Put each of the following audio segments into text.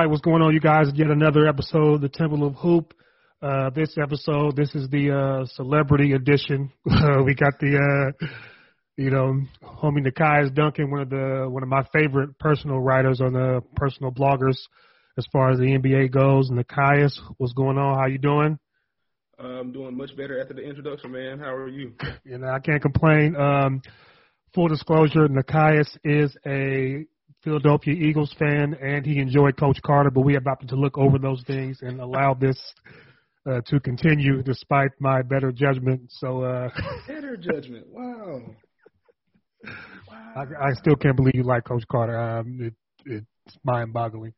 Right, all right, all right. What's going on, you guys? Yet another episode of the Temple of Hoop. Uh, this episode, this is the uh, celebrity edition. we got the, uh, you know, homie Nekias Duncan, one of the one of my favorite personal writers on the personal bloggers as far as the NBA goes. Nekias, what's going on? How you doing? I'm doing much better after the introduction, man. How are you? You know, I can't complain. Um, full disclosure, Nekias is a Philadelphia Eagles fan, and he enjoyed Coach Carter. But we have opted to look over those things and allow this uh, to continue, despite my better judgment. So, uh, better judgment. Wow. wow. I, I, still can't believe you like Coach Carter. Um, it, it's mind-boggling.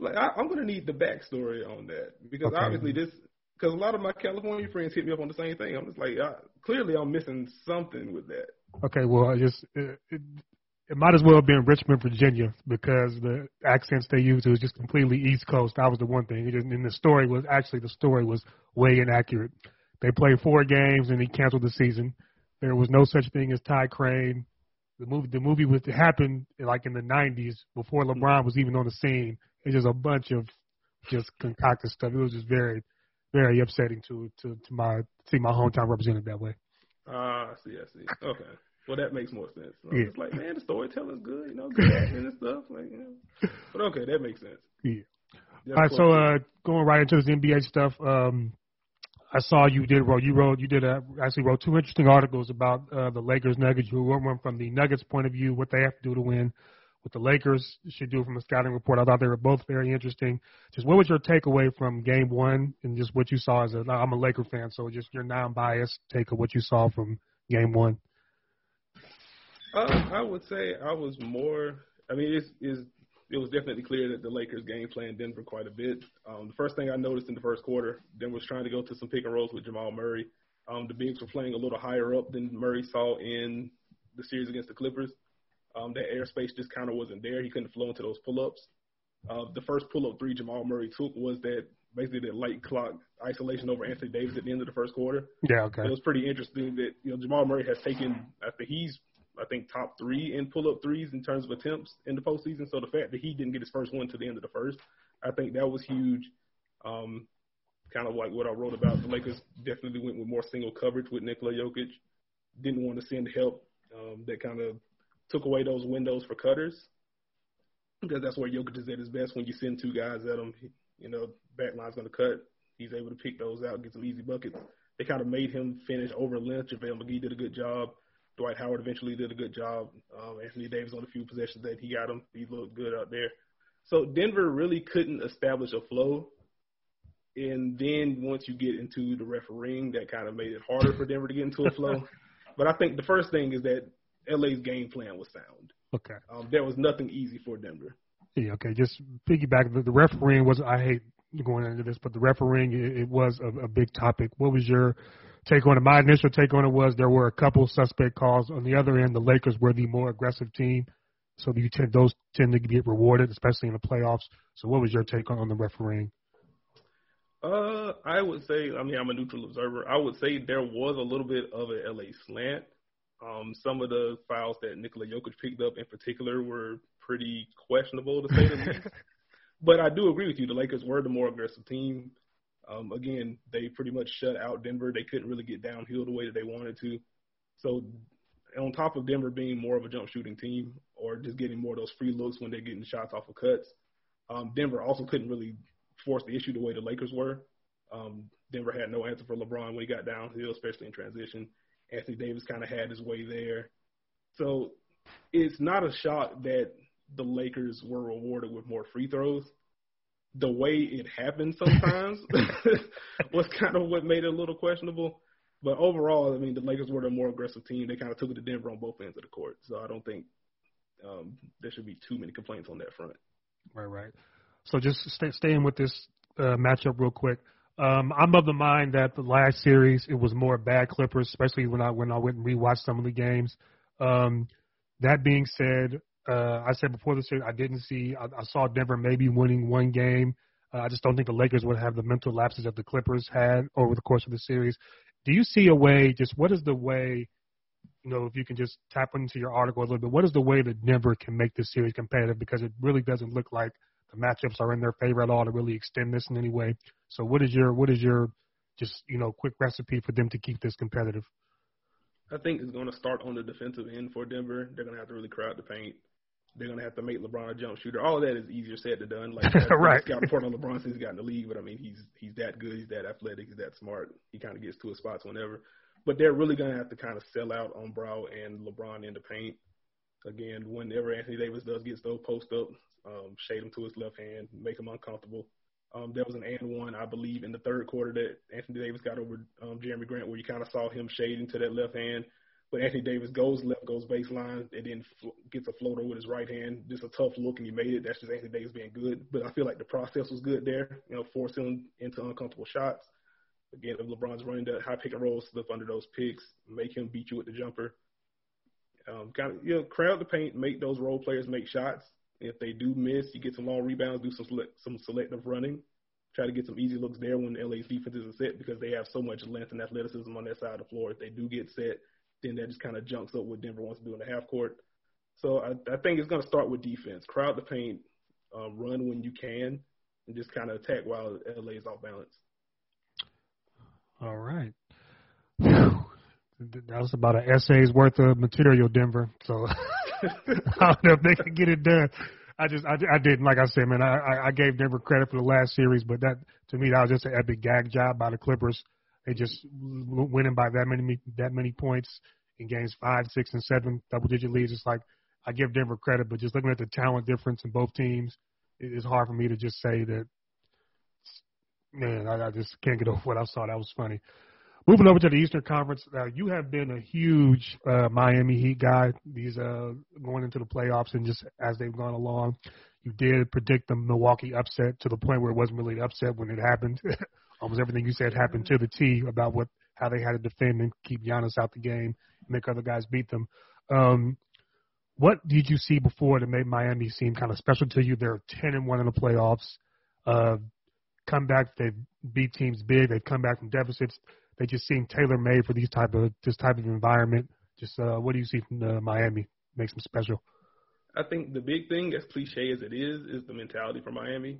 Like I, am going to need the backstory on that because okay. obviously this. Because a lot of my California friends hit me up on the same thing. I'm just like, I, clearly, I'm missing something with that. Okay, well, I just it, it, it might as well have been Richmond, Virginia, because the accents they used was just completely East Coast. That was the one thing. And the story was actually the story was way inaccurate. They played four games and he canceled the season. There was no such thing as Ty Crane. The movie the movie was happened like in the '90s before LeBron was even on the scene. It's just a bunch of just concocted stuff. It was just very, very upsetting to to to my see my hometown represented that way. Ah, uh, I see, I see. Okay. Well, that makes more sense. So yeah. It's like, man, the storytelling's good, you know, good acting and stuff. Like, you know. But okay, that makes sense. Yeah. That's All right, so uh, going right into this NBA stuff, um, I saw you did wrote you wrote you did a, actually wrote two interesting articles about uh, the Lakers Nuggets. You wrote one from the Nuggets point of view, what they have to do to win, what the Lakers should do from a scouting report. I thought they were both very interesting. Just what was your takeaway from Game One, and just what you saw as a I'm a Laker fan, so just your non-biased take of what you saw from Game One. Uh, I would say I was more. I mean, it's, it's it was definitely clear that the Lakers game plan Denver quite a bit. Um, the first thing I noticed in the first quarter, Denver was trying to go to some pick and rolls with Jamal Murray. Um, the bigs were playing a little higher up than Murray saw in the series against the Clippers. Um, that airspace just kind of wasn't there. He couldn't flow into those pull-ups. Uh, the first pull-up three Jamal Murray took was that basically that light clock isolation over Anthony Davis at the end of the first quarter. Yeah, okay. It was pretty interesting that you know Jamal Murray has taken after he's I think top three in pull up threes in terms of attempts in the postseason. So the fact that he didn't get his first one to the end of the first, I think that was huge. Um, kind of like what I wrote about. The Lakers definitely went with more single coverage with Nikola Jokic. Didn't want to send help. Um, that kind of took away those windows for cutters because that's where Jokic is at his best when you send two guys at him. You know, back line's going to cut. He's able to pick those out, get some easy buckets. They kind of made him finish over length. JaVale McGee did a good job. Dwight Howard eventually did a good job. Um, Anthony Davis on a few possessions that he got him. He looked good out there. So Denver really couldn't establish a flow. And then once you get into the refereeing, that kind of made it harder for Denver to get into a flow. but I think the first thing is that LA's game plan was sound. Okay. Um, there was nothing easy for Denver. Yeah, okay. Just piggyback. The, the refereeing was, I hate going into this, but the refereeing, it, it was a, a big topic. What was your take on it. My initial take on it was there were a couple suspect calls. On the other end, the Lakers were the more aggressive team, so you tend those tend to get rewarded, especially in the playoffs. So, what was your take on, the refereeing? Uh, I would say, I mean, I'm a neutral observer. I would say there was a little bit of a LA slant. Um, some of the fouls that Nikola Jokic picked up in particular were pretty questionable to say the least. But I do agree with you. The Lakers were the more aggressive team. Um, again, they pretty much shut out Denver. They couldn't really get downhill the way that they wanted to. So, on top of Denver being more of a jump shooting team, or just getting more of those free looks when they're getting shots off of cuts. Um, Denver also couldn't really force the issue the way the Lakers were. Um, Denver had no answer for LeBron when he got downhill, especially in transition. Anthony Davis kind of had his way there. So it's not a shock that the Lakers were rewarded with more free throws. The way it happened sometimes was kind of what made it a little questionable. But overall, I mean, the Lakers were the more aggressive team. They kind of took it to Denver on both ends of the court. So I don't think um, there should be too many complaints on that front. Right, right. So just stay, staying with this uh, matchup real quick. Um, I'm of the mind that the last series it was more bad Clippers, especially when I when I went and rewatched some of the games. Um, that being said, uh, I said before the series I didn't see I, I saw Denver maybe winning one game. Uh, I just don't think the Lakers would have the mental lapses that the Clippers had over the course of the series. Do you see a way? Just what is the way? You know, if you can just tap into your article a little bit, what is the way that Denver can make this series competitive? Because it really doesn't look like the matchups are in their favor at all to really extend this in any way. So what is your what is your just you know quick recipe for them to keep this competitive? I think it's going to start on the defensive end for Denver. They're going to have to really crowd the paint. They're going to have to make LeBron a jump shooter. All of that is easier said than done. Like right. Got report on LeBron since he got in the league, but I mean he's he's that good. He's that athletic. He's that smart. He kind of gets to his spots whenever. But they're really going to have to kind of sell out on Brow and LeBron in the paint. Again, whenever Anthony Davis does get those post up, um, shade him to his left hand, make him uncomfortable. Um, there was an and one, I believe, in the third quarter that Anthony Davis got over um, Jerami Grant, where you kind of saw him shading to that left hand. But Anthony Davis goes left, goes baseline, and then fl- gets a floater with his right hand. Just a tough look, and he made it. That's just Anthony Davis being good. But I feel like the process was good there. You know, force him into uncomfortable shots. Again, if LeBron's running that high pick and roll, slip under those picks, make him beat you with the jumper. Um, kind of, you know, crowd the paint, make those role players make shots. If they do miss, you get some long rebounds, do some select, some selective running, try to get some easy looks there when LA's defenses are set because they have so much length and athleticism on that side of the floor. If they do get set, then that just kind of junks up what Denver wants to do in the half court. So I, I think it's going to start with defense. Crowd the paint, uh, run when you can, and just kind of attack while LA is off balance. All right. That was about an essay's worth of material, Denver. So I don't know if they can get it done. I just, I, I didn't. Like I said, man, I, I gave Denver credit for the last series, but that to me that was just an epic gag job by the Clippers. They just winning by that many that many points in games five, six, and seven, double digit leads. It's like I give Denver credit, but just looking at the talent difference in both teams, it is hard for me to just say that. Man, I, I just can't get over what I saw. That was funny. Moving over to the Eastern Conference, uh, you have been a huge uh, Miami Heat guy. These uh, going into the playoffs and just as they've gone along, you did predict the Milwaukee upset to the point where it wasn't really an upset when it happened. Almost everything you said happened to the T about what how they had to defend and keep Giannis out the game, make other guys beat them. Um, what did you see before that made Miami seem kind of special to you? They're ten and one in the playoffs. Uh, come back, they beat teams big. They've come back from deficits they just seem tailor made for these type of this type of environment. Just uh, what do you see from uh, Miami makes them special? I think the big thing, as cliche as it is, is the mentality for Miami.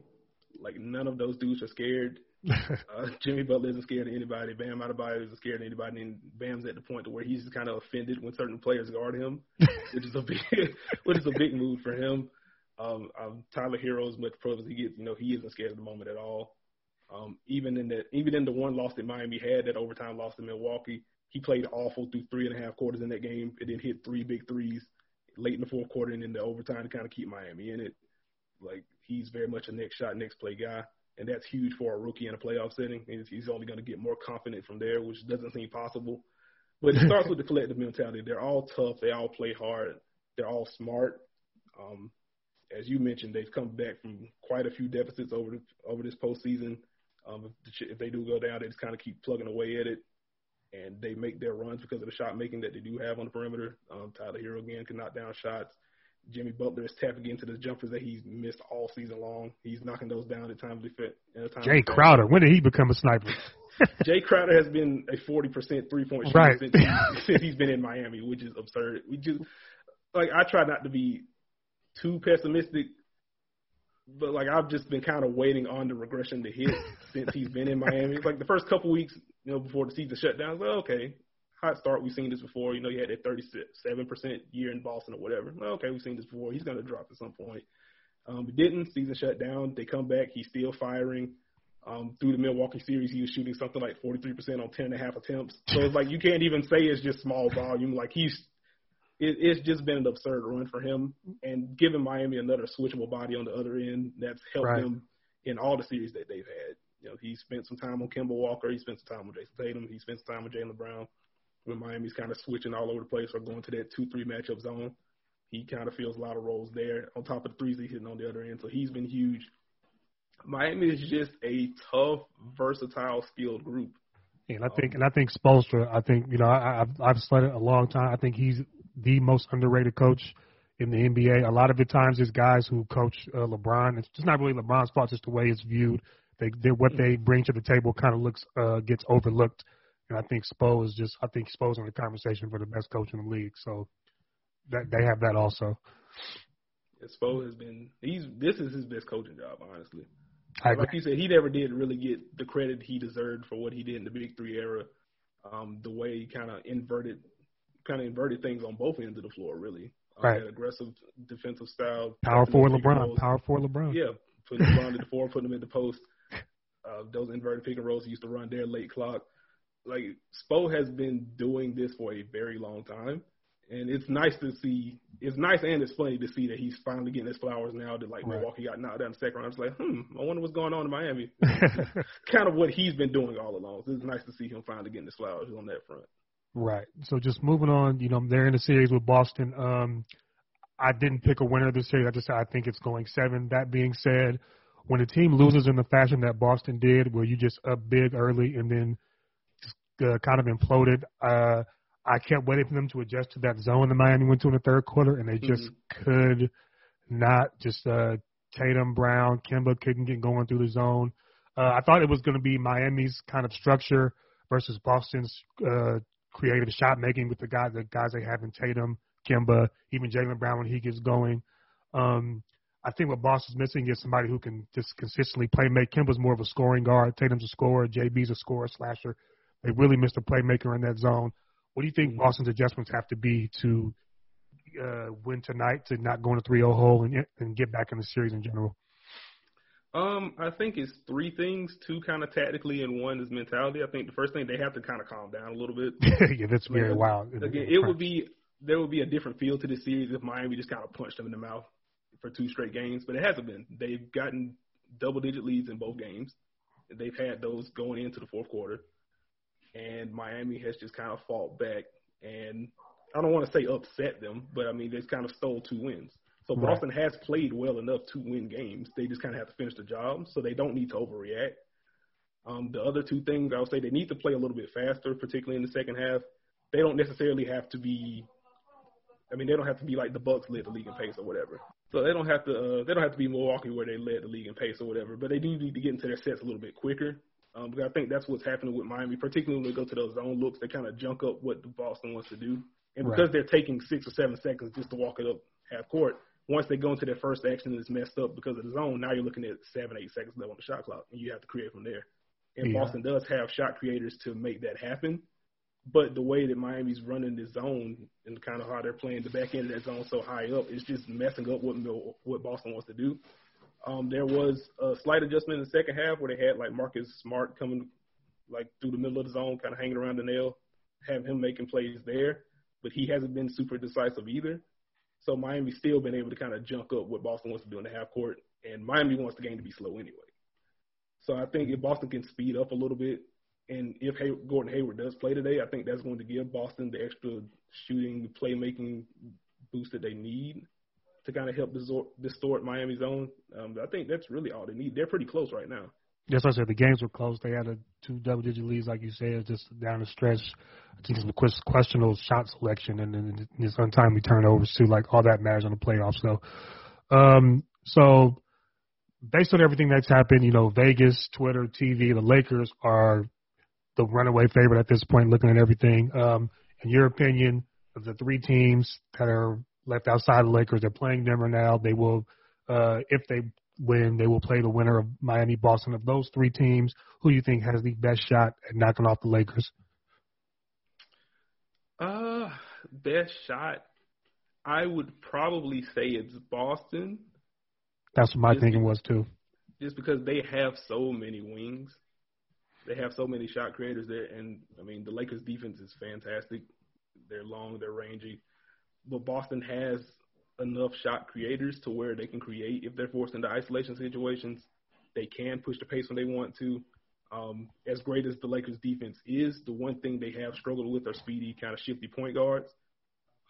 Like none of those dudes are scared. Uh, Jimmy Butler isn't scared of anybody. Bam Adebayo isn't scared of anybody. And Bam's at the point to where he's kind of offended when certain players guard him, which is a big, which is a big move for him. Um, um, Tyler Herro, as much pro as he gets, you know, he isn't scared at the moment at all. Um, even in the even in the one loss that Miami had, that overtime loss to Milwaukee, he played awful through three and a half quarters in that game, and then hit three big threes late in the fourth quarter and in the overtime to kind of keep Miami in it. Like he's very much a next shot, next play guy, and that's huge for a rookie in a playoff setting. And he's only going to get more confident from there, which doesn't seem possible. But it starts with the collective mentality. They're all tough. They all play hard. They're all smart. Um, as you mentioned, they've come back from quite a few deficits over the, over this postseason. Um, if, if they do go down, they just kind of keep plugging away at it, and they make their runs because of the shot making that they do have on the perimeter. Um, Tyler Herro again can knock down shots. Jimmy Butler is tapping into the jumpers that he's missed all season long. He's knocking those down at times. Fit, Jae Crowder, when did he become a sniper? Jae Crowder has been a forty percent three point shooter right. since, he, since he's been in Miami, which is absurd. We just like I try not to be too pessimistic but like I've just been kind of waiting on the regression to hit since he's been in Miami. It's like the first couple weeks, you know, before the season shut down, I was like, okay, hot start. We've seen this before. You know, you had that 37% year in Boston or whatever. Well, okay, we've seen this before. He's going to drop at some point. Um, but didn't. Season shut down. They come back. He's still firing. Um, through the Milwaukee series, he was shooting something like 43% on 10 and a half attempts. So it's like you can't even say it's just small volume. Like he's, it, it's just been an absurd run for him. And giving Miami another switchable body on the other end, that's helped Right. them in all the series that they've had. You know, he spent some time on Kemba Walker. He spent some time with Jayson Tatum. He spent some time with Jaylen Brown. When Miami's kind of switching all over the place or going to that two-three matchup zone, he kind of fills a lot of roles there. On top of the threes he's hitting on the other end, so he's been huge. Miami is just a tough, versatile, skilled group. And I think, and I think Spoelstra. I think you know, I, I've I've said it a long time. I think he's the most underrated coach in the NBA. A lot of the times, it's guys who coach uh, LeBron. It's just not really LeBron's fault. Just the way it's viewed. They, they what they bring to the table kind of looks uh, gets overlooked. And I think Spo is just. I think Spo's in the conversation for the best coach in the league. So that they have that also. And Spo has been he's this is his best coaching job, honestly. I agree. Like you said, he never did really get the credit he deserved for what he did in the Big Three era. Um, the way he kind of inverted, kind of inverted things on both ends of the floor, really. Um, Right. That aggressive defensive style. Power passing forward those pick and LeBron. rolls. Power forward LeBron. Yeah, putting LeBron at the four, putting him in the post. Uh, those inverted pick and rolls he used to run there late clock. Like Spo has been doing this for a very long time, and it's nice to see. It's nice and it's funny to see that he's finally getting his flowers now. That like Right. Milwaukee got knocked out in the second round. I was like, hmm, I wonder what's going on in Miami. kind of what he's been doing all along. So it's nice to see him finally getting his flowers on that front. Right. So just moving on, you know, they're in the series with Boston. Um, I didn't pick a winner of this series. I just I think it's going seven. That being said, when a team loses in the fashion that Boston did, where you just up big early and then just uh, kind of imploded, uh, I kept waiting for them to adjust to that zone that Miami went to in the third quarter, and they just could not. Just uh, Tatum, Brown, Kemba couldn't get going through the zone. Uh, I thought it was going to be Miami's kind of structure versus Boston's uh, creative shot making with the guys the guys they have in Tatum, Kemba, even Jaylen Brown when he gets going. Um, I think what Boston's missing is somebody who can just consistently play make. Kemba's more of a scoring guard. Tatum's a scorer. JB's a scorer slasher. They really missed a playmaker in that zone. What do you think Boston's adjustments have to be to uh, win tonight to not go in a 3-0 hole and, and get back in the series in general? Um, I think it's three things: two kind of tactically, and one is mentality. I think the first thing they have to kind of calm down a little bit. yeah, that's very wild. Again, it would be there would be a different feel to this series if Miami just kind of punched them in the mouth for two straight games, but it hasn't been. They've gotten double digit leads in both games. They've had those going into the fourth quarter, and Miami has just kind of fought back. And I don't want to say upset them, but I mean they've kind of stole two wins. So Right. Boston has played well enough to win games. They just kind of have to finish the job, so they don't need to overreact. Um, the other two things I would say they need to play a little bit faster, particularly in the second half. They don't necessarily have to be. I mean, they don't have to be like the Bucks led the league in pace or whatever. So they don't have to. Uh, they don't have to be Milwaukee where they led the league in pace or whatever. But they do need to get into their sets a little bit quicker. Um, because I think that's what's happening with Miami, particularly when they go to those zone looks. They kind of junk up what the Boston wants to do, and Right. because they're taking six or seven seconds just to walk it up half court, once they go into their first action and it's messed up because of the zone, now you're looking at seven, eight seconds left on the shot clock, and you have to create from there. And Yeah. Boston does have shot creators to make that happen. But the way that Miami's running the zone and kind of how they're playing the back end of that zone so high up is just messing up what what Boston wants to do. Um, there was a slight adjustment in the second half where they had like Marcus Smart coming like through the middle of the zone, kind of hanging around the nail, have him making plays there, but he hasn't been super decisive either. So Miami's still been able to kind of junk up what Boston wants to do in the half court, and Miami wants the game to be slow anyway. So I think if Boston can speed up a little bit, and if Hay- Gordon Hayward does play today, I think that's going to give Boston the extra shooting, playmaking boost that they need to kind of help distort, distort Miami's zone. Um, I think that's really all they need. They're pretty close right now. Yes, I said the games were close. They had a two double digit leads, like you said, just down the stretch. I think some ques- questionable shot selection and then it's untimely turnovers too. Like all that matters on the playoffs. So, um, so based on everything that's happened, you know, Vegas, Twitter, TV, the Lakers are the runaway favorite at this point. Looking at everything, um, in your opinion, of the three teams that are left outside the Lakers, they're playing Denver now. They will, uh, if they win, they will play the winner of Miami, Boston. Of those three teams, who do you think has the best shot at knocking off the Lakers? Uh, best shot. I would probably say it's Boston. That's what my just thinking was too. Just because they have so many wings, they have so many shot creators there, and I mean the Lakers' defense is fantastic. They're long, they're rangy, but Boston has enough shot creators to where they can create if they're forced into isolation situations. They can push the pace when they want to. Um, as great as the Lakers defense is, the one thing they have struggled with are speedy, kind of shifty point guards.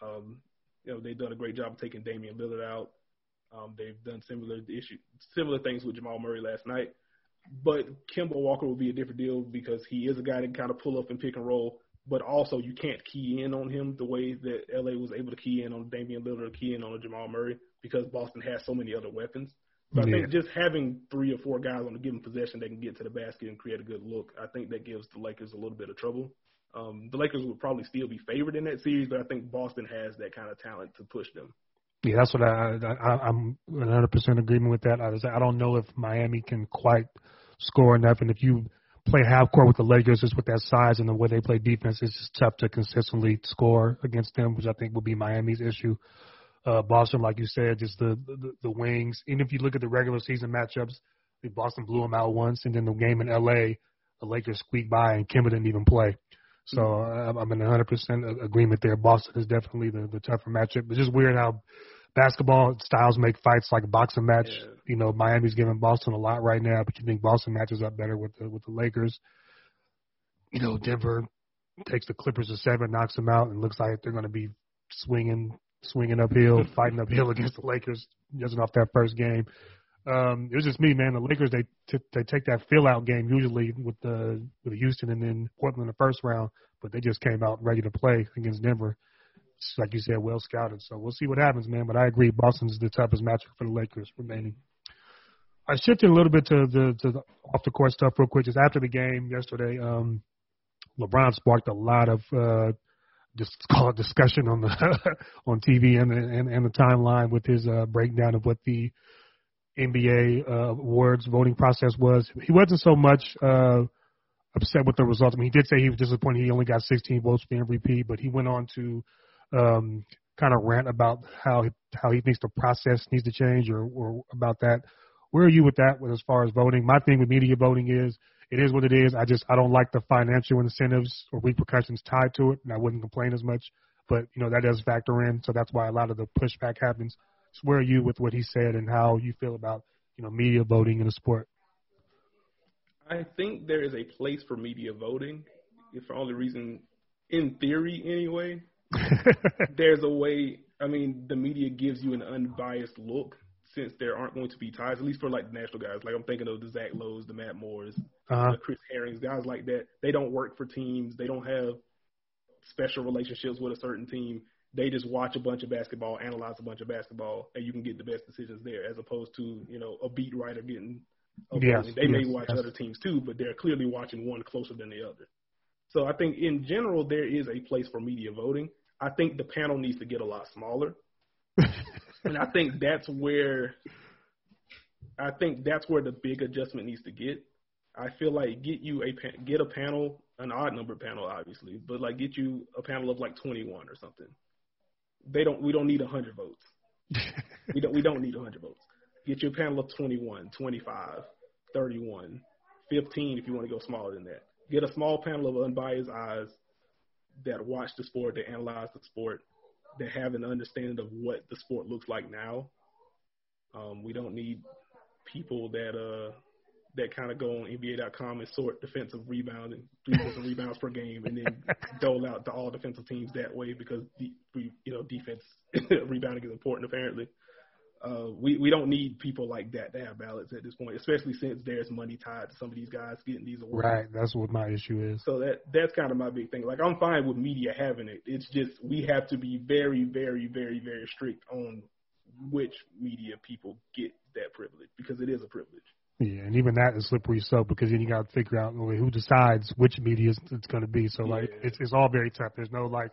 Um, you know, they've done a great job of taking Damian Lillard out. Um, they've done similar issue, similar things with Jamal Murray last night. But Kemba Walker will be a different deal because he is a guy that can kind of pull up and pick and roll. But also, you can't key in on him the way that LA was able to key in on Damian Lillard or key in on Jamal Murray because Boston has so many other weapons. So I think just having three or four guys on a given possession that can get to the basket and create a good look, I think that gives the Lakers a little bit of trouble. Um, the Lakers would probably still be favored in that series, but I think Boston has that kind of talent to push them. Yeah, that's what I, I I'm 100% agreement with that. I, I don't know if Miami can quite score enough, and if you play half court with the Lakers, just with that size and the way they play defense, it's just tough to consistently score against them, which I think will be Miami's issue. Uh, Boston, like you said, just the, the the wings. Even if you look at the regular season matchups, Boston blew them out once, and then the game in L.A., the Lakers squeaked by, and Kemba didn't even play. So uh, I'm in 100% agreement there. Boston is definitely the, the tougher matchup. It's just weird how basketball styles make fights like a boxing match. Yeah. You know, Miami's giving Boston a lot right now, but you think Boston matches up better with the with the Lakers. You know, Denver takes the Clippers to seven, knocks them out, and looks like they're going to be swinging swinging uphill, fighting uphill against the Lakers just off that first game. Um, it was just me, man. The Lakers they t- they take that fill out game usually with the with Houston and then Portland in the first round, but they just came out ready to play against Denver. Like you said, well scouted. So we'll see what happens, man. But I agree, Boston's the toughest matchup for the Lakers remaining. I shifted a little bit to the to the off the court stuff real quick. Just after the game yesterday, um, LeBron sparked a lot of uh, just it discussion on the on TV and the, and, and the timeline with his uh, breakdown of what the NBA uh, awards voting process was. He wasn't so much uh, upset with the results. I mean, he did say he was disappointed he only got 16 votes for MVP, but he went on to um, kind of rant about how how he thinks the process needs to change or, or about that. Where are you with that with as far as voting? My thing with media voting is it is what it is. I just I don't like the financial incentives or repercussions tied to it, and I wouldn't complain as much. But you know that does factor in, so that's why a lot of the pushback happens. So where are you with what he said and how you feel about you know media voting in the sport? I think there is a place for media voting, if for only reason, in theory anyway. there's a way. I mean, the media gives you an unbiased look since there aren't going to be ties, at least for like the national guys. Like I'm thinking of the Zach Lowe's, the Matt Moores, uh-huh. the Chris Herrings, guys like that. They don't work for teams. They don't have special relationships with a certain team. They just watch a bunch of basketball, analyze a bunch of basketball, and you can get the best decisions there, as opposed to you know a beat writer getting. A yes, they yes, may watch yes. other teams too, but they're clearly watching one closer than the other. So I think in general there is a place for media voting. I think the panel needs to get a lot smaller. and I think that's where I think that's where the big adjustment needs to get. I feel like get you a get a panel, an odd number panel, obviously, but like get you a panel of like 21 or something. They don't. We don't need 100 votes. we don't. We don't need 100 votes. Get you a panel of 21, 25, 31, 15 if you want to go smaller than that. Get a small panel of unbiased eyes that watch the sport, that analyze the sport, that have an understanding of what the sport looks like now. Um, we don't need people that uh that kind of go on NBA.com and sort defensive rebounding, defensive rebounds per game, and then dole out to all defensive teams that way because the, you know defense rebounding is important apparently. Uh, we we don't need people like that to have ballots at this point, especially since there's money tied to some of these guys getting these awards. Right, that's what my issue is. So that that's kind of my big thing. Like I'm fine with media having it. It's just we have to be very, very, very, very strict on which media people get that privilege because it is a privilege. Yeah, and even that is slippery slope because then you got to figure out who decides which media it's going to be. So like yeah. it's it's all very tough. There's no like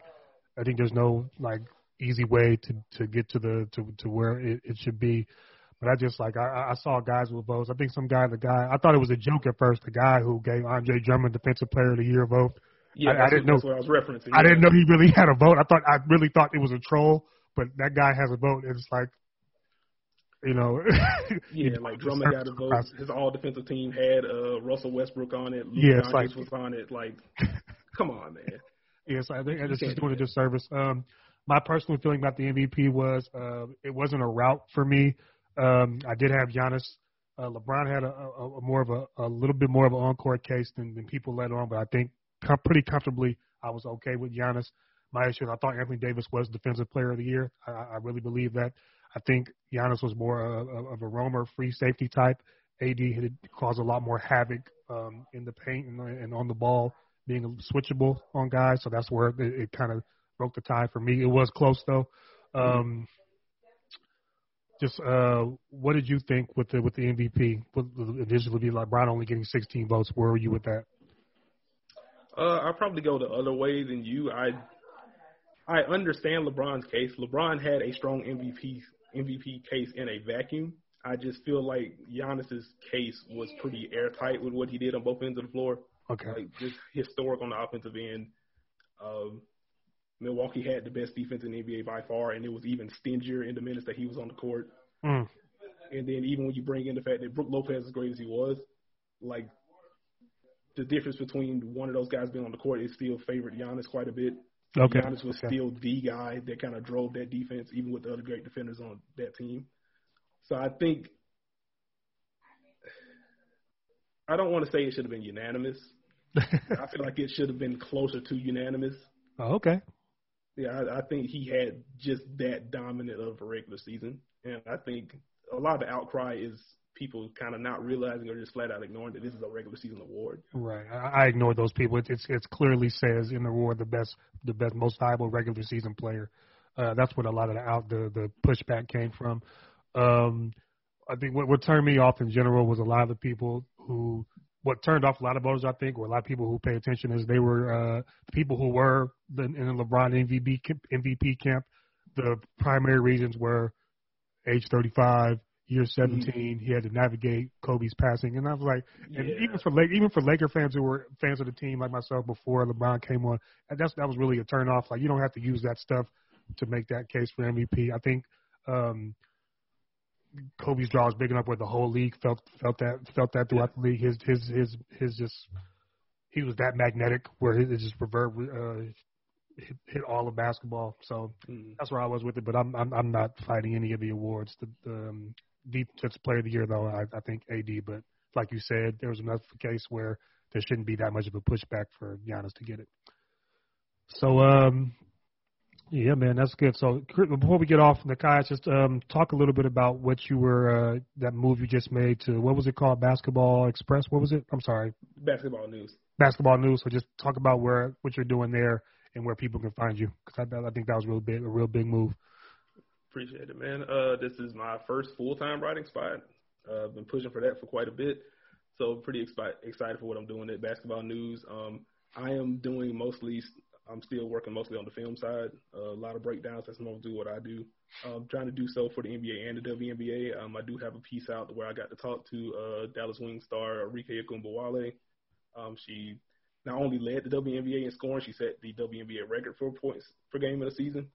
I think there's no like easy way to to get to the to to where it, it should be. But I just like I, I saw guys with votes. I think some guy, the guy, I thought it was a joke at first. The guy who gave Andre Drummond Defensive Player of the Year vote. Yeah, I, I didn't what, know. what I was referencing. I yeah. didn't know he really had a vote. I thought I really thought it was a troll, but that guy has a vote. And It's like, you know, Yeah, like Drummond got a vote. His all defensive team had uh, Russell Westbrook on it. Luke Yeah, it's like- was on it. Like, come on, man. Yes, I think it's just doing a disservice. Um, my personal feeling about the MVP was uh, it wasn't a route for me. Um, I did have Giannis. Uh, LeBron had a, a, a more of a, a little bit more of an encore case than, than people let on, but I think com- pretty comfortably I was okay with Giannis. My issue is I thought Anthony Davis was Defensive Player of the Year. I, I really believe that. I think Giannis was more of, of a roamer, free safety type. AD had caused a lot more havoc um, in the paint and, and on the ball being switchable on guys, so that's where it, it kind of broke the tie for me. It was close though. Um, just uh, what did you think with the with the MVP? The initially be LeBron only getting 16 votes. Where were you with that? Uh, I probably go the other way than you. I I understand LeBron's case. LeBron had a strong MVP MVP case in a vacuum. I just feel like Giannis's case was pretty airtight with what he did on both ends of the floor. Okay. Like just historic on the offensive end. Um, Milwaukee had the best defense in the NBA by far, and it was even stingier in the minutes that he was on the court. Mm. And then even when you bring in the fact that Brook Lopez, as great as he was, like the difference between one of those guys being on the court is still favored Giannis quite a bit. Okay. Giannis was Okay. still the guy that kind of drove that defense, even with the other great defenders on that team. So I think I don't want to say it should have been unanimous. I feel like it should have been closer to unanimous. oh, okay. Yeah, I, I think he had just that dominant of a regular season, and I think a lot of the outcry is people kind of not realizing or just flat out ignoring that this is a regular season award. Right. I, I ignored those people. It, it's it's clearly says in the award the best the best most valuable regular season player. Uh, that's what a lot of the out the the pushback came from. Um, I think what what turned me off in general was a lot of the people who what turned off a lot of voters. I think, or a lot of people who pay attention is they were uh, people who were the, in the LeBron MVP camp- MVP camp. The primary reasons were age 35, year 17. He had to navigate Kobe's passing, and I was like, and Yeah. even for even for Laker fans who were fans of the team like myself before LeBron came on, that's that was really a turn off. Like you don't have to use that stuff to make that case for MVP. I think um, Kobe's draw is big enough where the whole league felt felt that felt that throughout the league. His his his his just he was that magnetic where it just revert uh, hit, hit all of basketball. So Mm. that's where I was with it. But I'm I'm, I'm not fighting any of the awards. The, the um, defensive player of the year though, I, I think AD. But like you said, there was enough case where there shouldn't be that much of a pushback for Giannis to get it. So um, yeah, man, that's good. So before we get off, Nakai, just um, talk a little bit about what you were uh, that move you just made to what was it called? Basketball Express. What was it? I'm sorry, Basketball news. Basketball News. So just talk about where what you're doing there and where people can find you because I, I think that was real big, a real big move. Appreciate it, man. Uh, this is my first full time writing spot. Uh, I've been pushing for that for quite a bit, so pretty expi- excited for what I'm doing at Basketball News. Um, I am doing mostly. I'm still working mostly on the film side. Uh, a lot of breakdowns. That's mostly what I do. Um, trying to do so for the NBA and the WNBA. Um, I do have a piece out where I got to talk to uh, Dallas Wing star Arike Ogunbowale. Um, she not only led the WNBA in scoring, she set the WNBA record for points per game of the season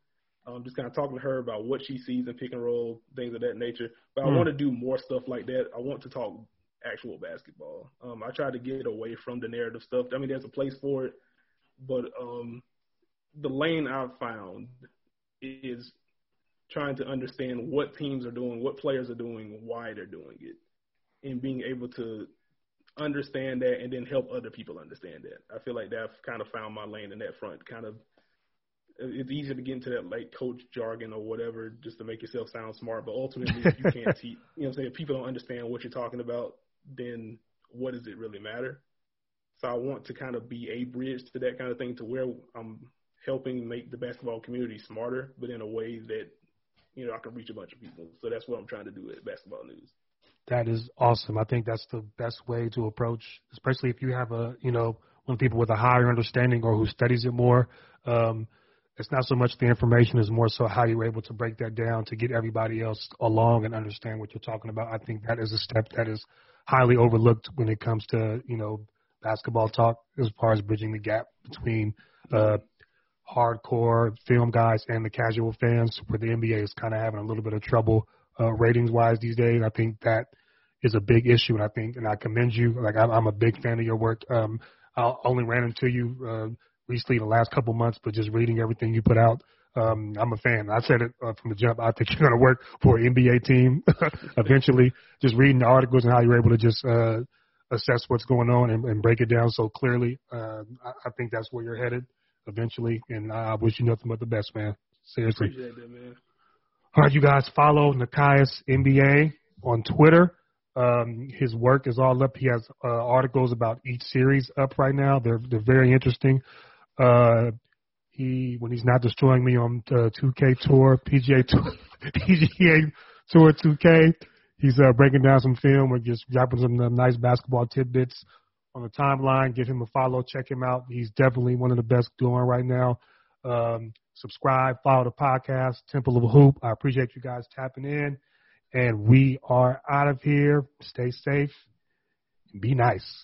um, just kind of talking to her about what she sees in pick and roll, things of that nature. But I Hmm. want to do more stuff like that. I want to talk actual basketball. Um, I try to get away from the narrative stuff. I mean, there's a place for it, but um, the lane I've found is trying to understand what teams are doing, what players are doing, why they're doing it, and being able to understand that and then help other people understand that. I feel like that I've kind of found my lane in that front, kind of it's easy to get into that like coach jargon or whatever just to make yourself sound smart. But ultimately, if you can't teach, you know, what I'm saying if people don't understand what you're talking about, then what does it really matter? So I want to kind of be a bridge to that kind of thing, to where I'm helping make the basketball community smarter, but in a way that you know I can reach a bunch of people. So that's what I'm trying to do at Basketball News. That is awesome. I think that's the best way to approach, especially if you have a, you know, one people with a higher understanding or who studies it more. Um, it's not so much the information, it's more so how you're able to break that down to get everybody else along and understand what you're talking about. I think that is a step that is highly overlooked when it comes to, you know, basketball talk as far as bridging the gap between uh, hardcore film guys and the casual fans, where the NBA is kind of having a little bit of trouble uh, ratings wise these days. I think that is a big issue, and I think, and I commend you. Like I'm, I'm a big fan of your work. Um, I only ran into you uh, recently in the last couple months, but just reading everything you put out, um, I'm a fan. I said it uh, from the jump. I think you're going to work for an NBA team eventually. Just reading the articles and how you're able to just uh, assess what's going on and, and break it down so clearly. Uh, I, I think that's where you're headed eventually, and I wish you nothing but the best, man. Seriously. Appreciate that, man. All right, you guys follow Nekias NBA on Twitter. Um, his work is all up. He has uh, articles about each series up right now. They're they're very interesting. Uh, he when he's not destroying me on uh, 2K Tour, PGA Tour, PGA Tour 2K, he's uh, breaking down some film or just dropping some uh, nice basketball tidbits on the timeline. Give him a follow, check him out. He's definitely one of the best going right now. Um, subscribe, follow the podcast, Temple of Hoop. I appreciate you guys tapping in. And we are out of here. Stay safe. Be nice.